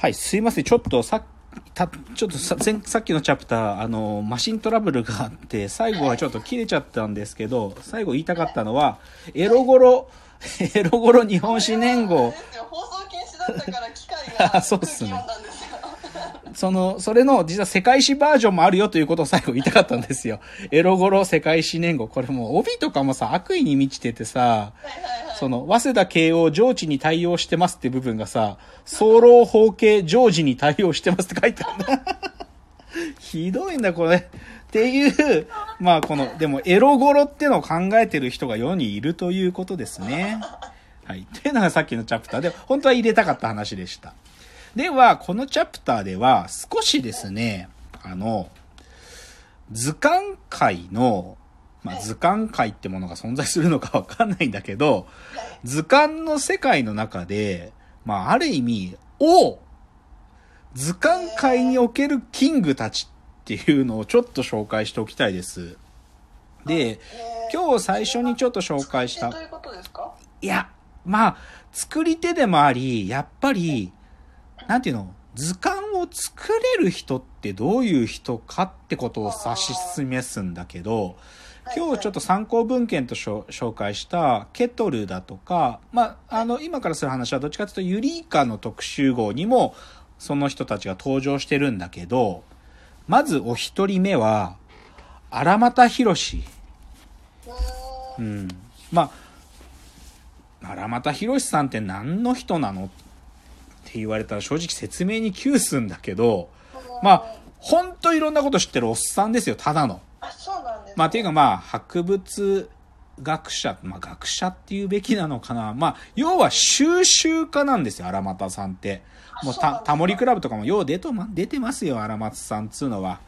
はい、すいません。ちょっとさたちょっとささっきのチャプター、あの、マシントラブルがあって、最後はちょっと切れちゃったんですけど、最後言いたかったのは、エロゴロ、エロゴロ日本史年号、放送禁止だったから機械がそうっすねその、それの、実は世界史バージョンもあるよということを最後言いたかったんですよ。エロゴロ世界史年号。これもう帯とかもさ、悪意に満ちててさ、その、早稲田慶応上智に対応してますって部分がさ、早漏法系上智に対応してますって書いてあるんだ。ひどいんだ、これ。っていう、まあこの、でもエロゴロってのを考えてる人が世にいるということですね。はい。というのがさっきのチャプターで、本当は入れたかった話でした。では、このチャプターでは少しですね、あの、図鑑界の、まあ、図鑑界ってものが存在するのかわかんないんだけど、図鑑の世界の中で、まあ、ある意味、王図鑑界におけるキングたちっていうのをちょっと紹介しておきたいです。で、えー今日最初にちょっと紹介したどういうことですかいや、まあ、作り手でもあり、やっぱり、なんていうの、図鑑を作れる人ってどういう人かってことを指し示すんだけど、今日ちょっと参考文献と紹介したケトルだとか、まあ、あの、今からする話はどっちかというとユリイカの特集号にもその人たちが登場してるんだけど、まずお一人目は、荒俣博士。うー。んうん。まあ、荒俣博さんって何の人なの？って言われたら正直説明に窮すんだけど、まあ、ほんといろんなこと知ってるおっさんですよ、ただの。あそうなんですまあ、っていうかまあ、博物学者、まあ、学者っていうべきなのかな。まあ、要は収集家なんですよ、荒俣さんって。もうた、タモリクラブとかもよう出と、ま、出てますよ、荒松さんっつうのは。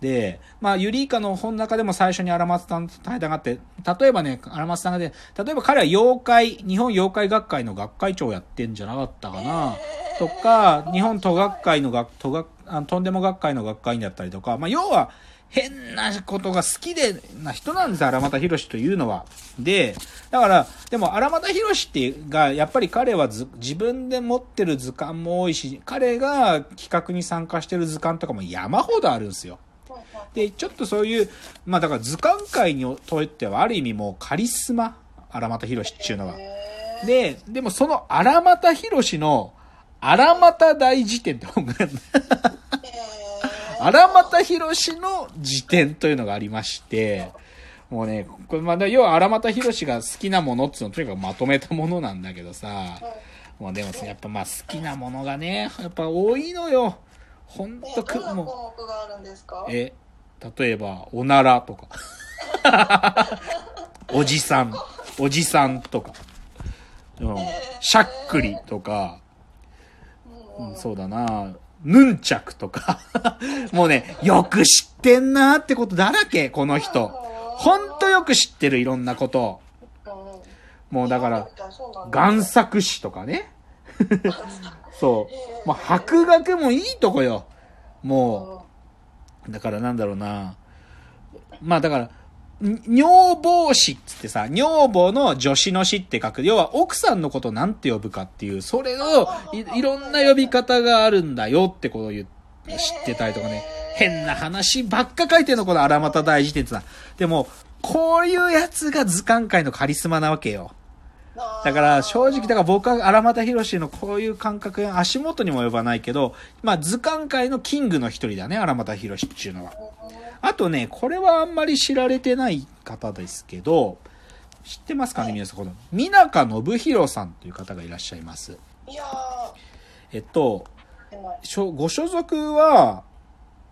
で、まあ、ユリイカの本の中でも最初に荒松さんと対談があって、例えばね、荒松さんがね、例えば彼は妖怪、日本妖怪学会の学会長やってんじゃなかったかな。とか、日本都学会の学、都学、あとんでも学会の学会員だったりとか、まあ、要は、変なことが好きでな人なんです、荒俣博士というのは。で、だから、でも荒俣博士っていうが、やっぱり彼は自分で持ってる図鑑も多いし、彼が企画に参加してる図鑑とかも山ほどあるんですよ。で、ちょっとそういう、まあだから図鑑界にとってはある意味もうカリスマ、荒俣博士っていうのは。へで、でもその荒俣博士の荒俣大辞典って本があるん荒俣博士の辞典というのがありまして、もうね、これまだ要は荒俣博士が好きなものっていうのをとにかくまとめたものなんだけどさ、もうでもやっぱまあ好きなものがね、やっぱ多いのよ。ほんえとく、もう、え、例えば、おならとか。おじさん、おじさんとか。うん、しゃっくりとか、うんうんそうだなヌンチャクとか。もうね、よく知ってんなってことだらけ、この人。ほんとよく知ってる、いろんなこと。うんもうだから、贋作師とかね。そう。まあ、博学もいいとこよ。もう、だからなんだろうな。まあだから、に女房詞っつってさ、女房の助詞の詞って書く。要は奥さんのことなんて呼ぶかっていう、それをいろんな呼び方があるんだよってことを言っ知ってたりとかね。変な話ばっか書いてんの、この荒俣大辞典ってさ。でも、こういうやつが図鑑界のカリスマなわけよ。だから正直、だから僕は荒俣博士のこういう感覚、足元にも及ばないけど、まあ図鑑界のキングの一人だね、荒俣博士っていうのは。あとね、これはあんまり知られてない方ですけど、知ってますかね、皆さん。この、三中信弘さんという方がいらっしゃいます。いやえっと、ご所属は、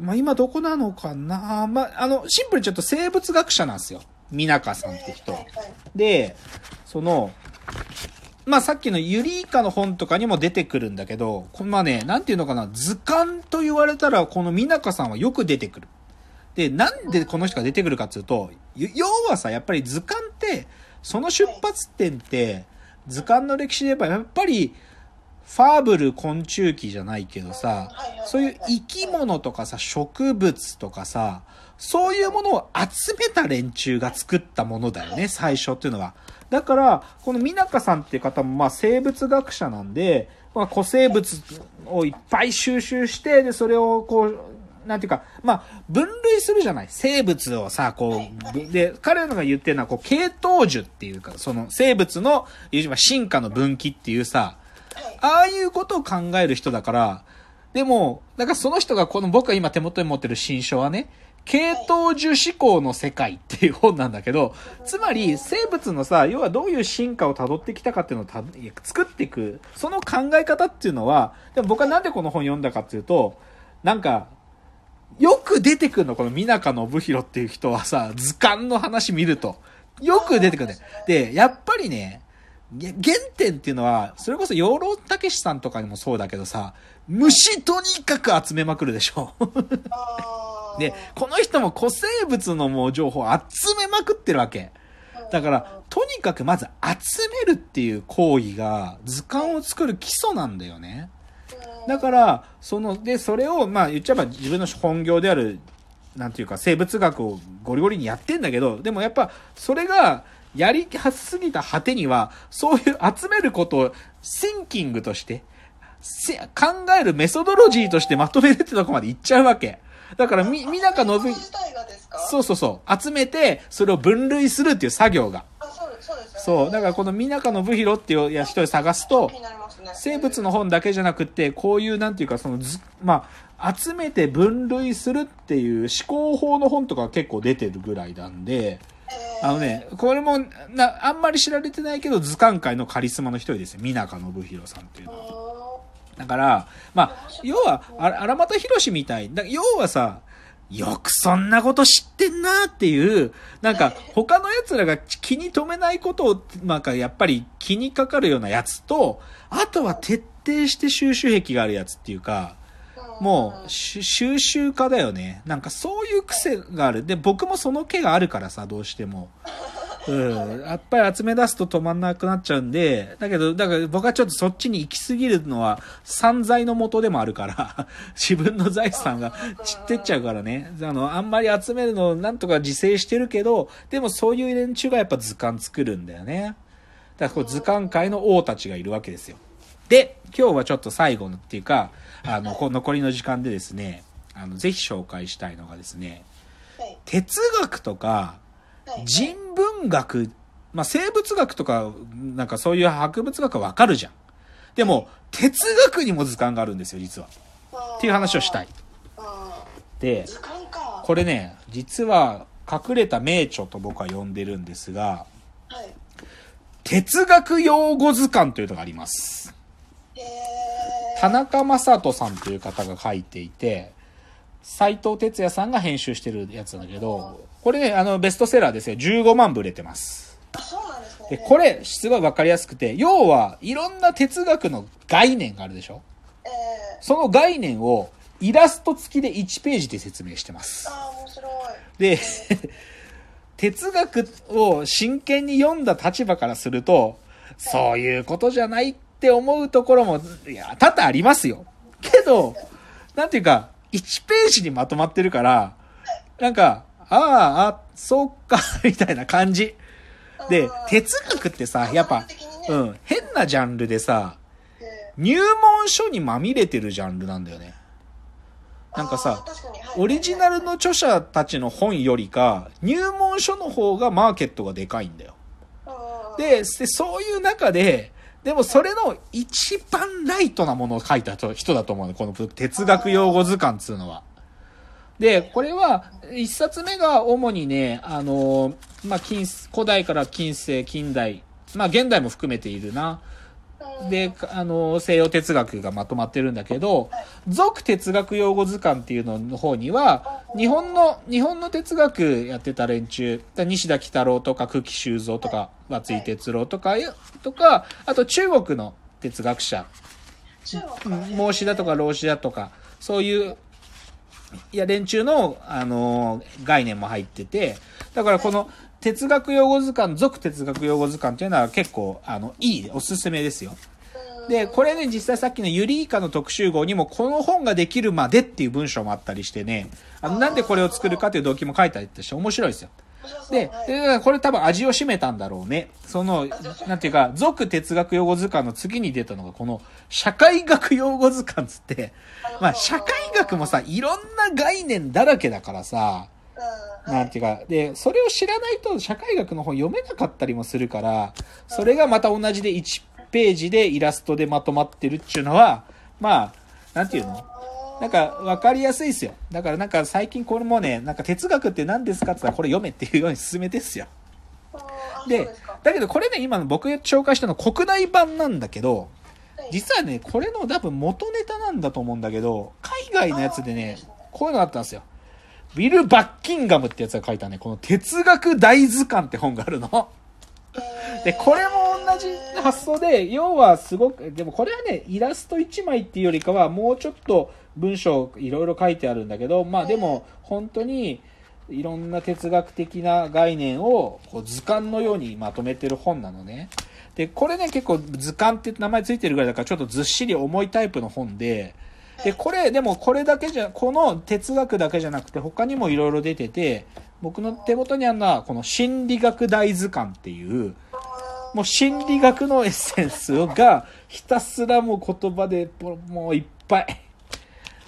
まあ今どこなのかな？まあ、あの、シンプルにちょっと生物学者なんですよ。三中さんって人。で、その、まあさっきのユリイカの本とかにも出てくるんだけど、こまあね、なんていうのかな、図鑑と言われたら、この美中さんはよく出てくる。で、なんでこの人が出てくるかっていうと、ゆ要はさ、やっぱり図鑑って、その出発点って、図鑑の歴史で言えば、やっぱり、ファーブル昆虫記じゃないけどさ、そういう生き物とかさ、植物とかさ、そういうものを集めた連中が作ったものだよね、最初っていうのは。だから、この美中さんっていう方も、まあ、生物学者なんで、まあ、古生物をいっぱい収集して、で、それをこう、なんていうか、まあ、分類するじゃない生物をさ、こう、で、彼らが言ってるのは、こう、系統樹っていうか、その生物の、進化の分岐っていうさ、ああいうことを考える人だから、でも、だかその人がこの僕が今手元に持ってる新書はね、系統樹思考の世界っていう本なんだけど、つまり生物のさ、要はどういう進化を辿ってきたかっていうのをた作っていく、その考え方っていうのは、でも僕はなんでこの本読んだかっていうと、なんか、よく出てくるの、この水中信弘っていう人はさ、図鑑の話見ると。よく出てくるね。で、やっぱりね、原点っていうのは、それこそ養老たけしさんとかにもそうだけどさ、虫とにかく集めまくるでしょ。で、この人も古生物のもう情報を集めまくってるわけ。だから、とにかくまず集めるっていう行為が図鑑を作る基礎なんだよね。だから、その、で、それを、まあ言っちゃえば自分の本業である、なんていうか生物学をゴリゴリにやってんだけど、でもやっぱ、それが、やりすぎた果てには、そういう集めることを、シンキングとして、考えるメソドロジーとしてまとめるってとこまでいっちゃうわけ。だから、み、みなかのぶそうそうそう。集めて、それを分類するっていう作業が。あそう。だからこの水中信弘っていうや人を探すと生物の本だけじゃなくて、こういうなんていうか、そのず、まあ、集めて分類するっていう思考法の本とか結構出てるぐらいなんで、えーあのね、これも、な、あんまり知られてないけど、図鑑界のカリスマの一人ですよ。水中信弘さんっていうのは。だから、まあ、要は、荒俣博みたい。だ要はさ、よくそんなこと知ってんなっていう、なんか、他の奴らが気に留めないことを、なんか、やっぱり気にかかるようなやつと、あとは徹底して収集癖があるやつっていうか、もう、収集家だよね。なんかそういう癖がある。で、僕もその毛があるからさ、どうしても。うん。やっぱり集め出すと止まんなくなっちゃうんで、だけど、だから僕はちょっとそっちに行き過ぎるのは散財の元でもあるから、自分の財産が散ってっちゃうからね。あの、あんまり集めるのをなんとか自制してるけど、でもそういう連中がやっぱ図鑑作るんだよね。だからこう図鑑界の王たちがいるわけですよ。で、今日はちょっと最後のっていうか、あの、残りの時間でですね、あの、ぜひ紹介したいのがですね、はい哲学とかはい人文学、まあ、生物学とか、なんかそういう博物学はわかるじゃん。でも、哲学にも図鑑があるんですよ、実は。っていう話をしたい。あでこれね、実は隠れた名著と僕は呼んでるんですが、はい哲学用語図鑑というのがあります。えー田中正人さんという方が書いていて、斎藤哲也さんが編集してるやつなんだけど、これね、あの、ベストセラーですよ。15万部売れてます。あそうなんでこれ、すごいわかりやすくて、要は、いろんな哲学の概念があるでしょ？えーその概念を、イラスト付きで1ページで説明してます。あー面白いで、哲学を真剣に読んだ立場からすると、そういうことじゃないって思うところも、いや、多々ありますよ。けど、なんていうか、1ページにまとまってるから、なんか、ああ、あ、そうか、みたいな感じ。で哲学ってさ、やっぱ、うん、変なジャンルでさ、え入門書にまみれてるジャンルなんだよね。ーなんかさオリジナルの著者たちの本よりか、入門書の方がマーケットがでかいんだよ。でそういう中で、でもそれの一番ライトなものを書いた人だと思うの、この哲学用語図鑑っつうのは。で、これは、一冊目が主にね、あの、まあ、近、古代から近世、近代、まあ、現代も含めているな。うんで、あの、西洋哲学がまとまってるんだけど、俗哲学用語図鑑っていうのの方には、日本の、日本の哲学やってた連中、だ西田喜太郎とか久喜修造とか、松井哲郎とか、とか、あと中国の哲学者、孟子だとか老子だとか、そういう、いや、連中の、あのー概念も入ってて、だからこの哲学用語図鑑、俗哲学用語図鑑っていうのは結構、あの、いい、おすすめですよ。で、これね、実際さっきのユリイカの特集号にも、この本ができるまでっていう文章もあったりしてね、あの、なんでこれを作るかっていう動機も書いてあったりして面白いですよ。で、これ多分味を占めたんだろうね。その、なんていうか、俗哲学用語図鑑の次に出たのが、この、社会学用語図鑑つって、まあ、社会学もさ、いろんな概念だらけだからさ、うん。なんていうか、で、それを知らないと社会学の本読めなかったりもするから、それがまた同じで1ページでイラストでまとまってるっていうのは、まあ、なんていうの？なんか、わかりやすいですよ。だからなんか最近これもね、なんか哲学って何ですかって言ったらこれ読めっていうように進めてっすよ。でだけどこれね、今の僕が紹介したの国内版なんだけど、はい実はね、これの多分元ネタなんだと思うんだけど、海外のやつでね、こういうのがあったんですよ。ウィル・バッキンガムってやつが書いたね、この哲学大図鑑って本があるの。で、これも同じ発想で、要はすごく、でもこれはね、イラスト1枚っていうよりかは、もうちょっと文章いろいろ書いてあるんだけど、まあでも、本当に、いろんな哲学的な概念をこう図鑑のようにまとめてる本なのね。で、これね、結構図鑑って名前ついてるぐらいだから、ちょっとずっしり重いタイプの本で、で、これ、でもこれだけじゃ、この哲学だけじゃなくて、他にもいろいろ出てて、僕の手元にあるのは、この心理学大図鑑っていう、もう心理学のエッセンスがひたすらもう言葉でもういっぱい。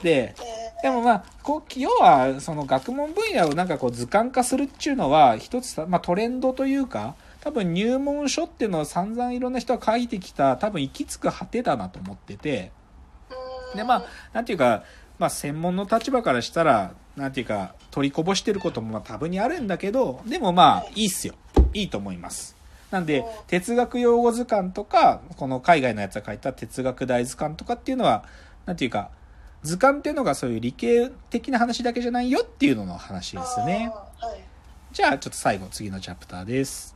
で、でもまあ、こう、要は、その学問分野をなんかこう図鑑化するっていうのは、一つ、まあトレンドというか、多分入門書っていうのを散々いろんな人が書いてきた、多分行き着く果てだなと思ってて、でまあなんていうか、まあ専門の立場からしたら、なんていうか、取りこぼしてることもまあ多分にあるんだけど、でもまあ、いいっすよ。いいと思います。なんで、哲学用語図鑑とか、この海外のやつが書いた哲学大図鑑とかっていうのは、なんていうか、図鑑っていうのがそういう理系的な話だけじゃないよっていうのの話ですね。はいじゃあちょっと最後、次のチャプターです。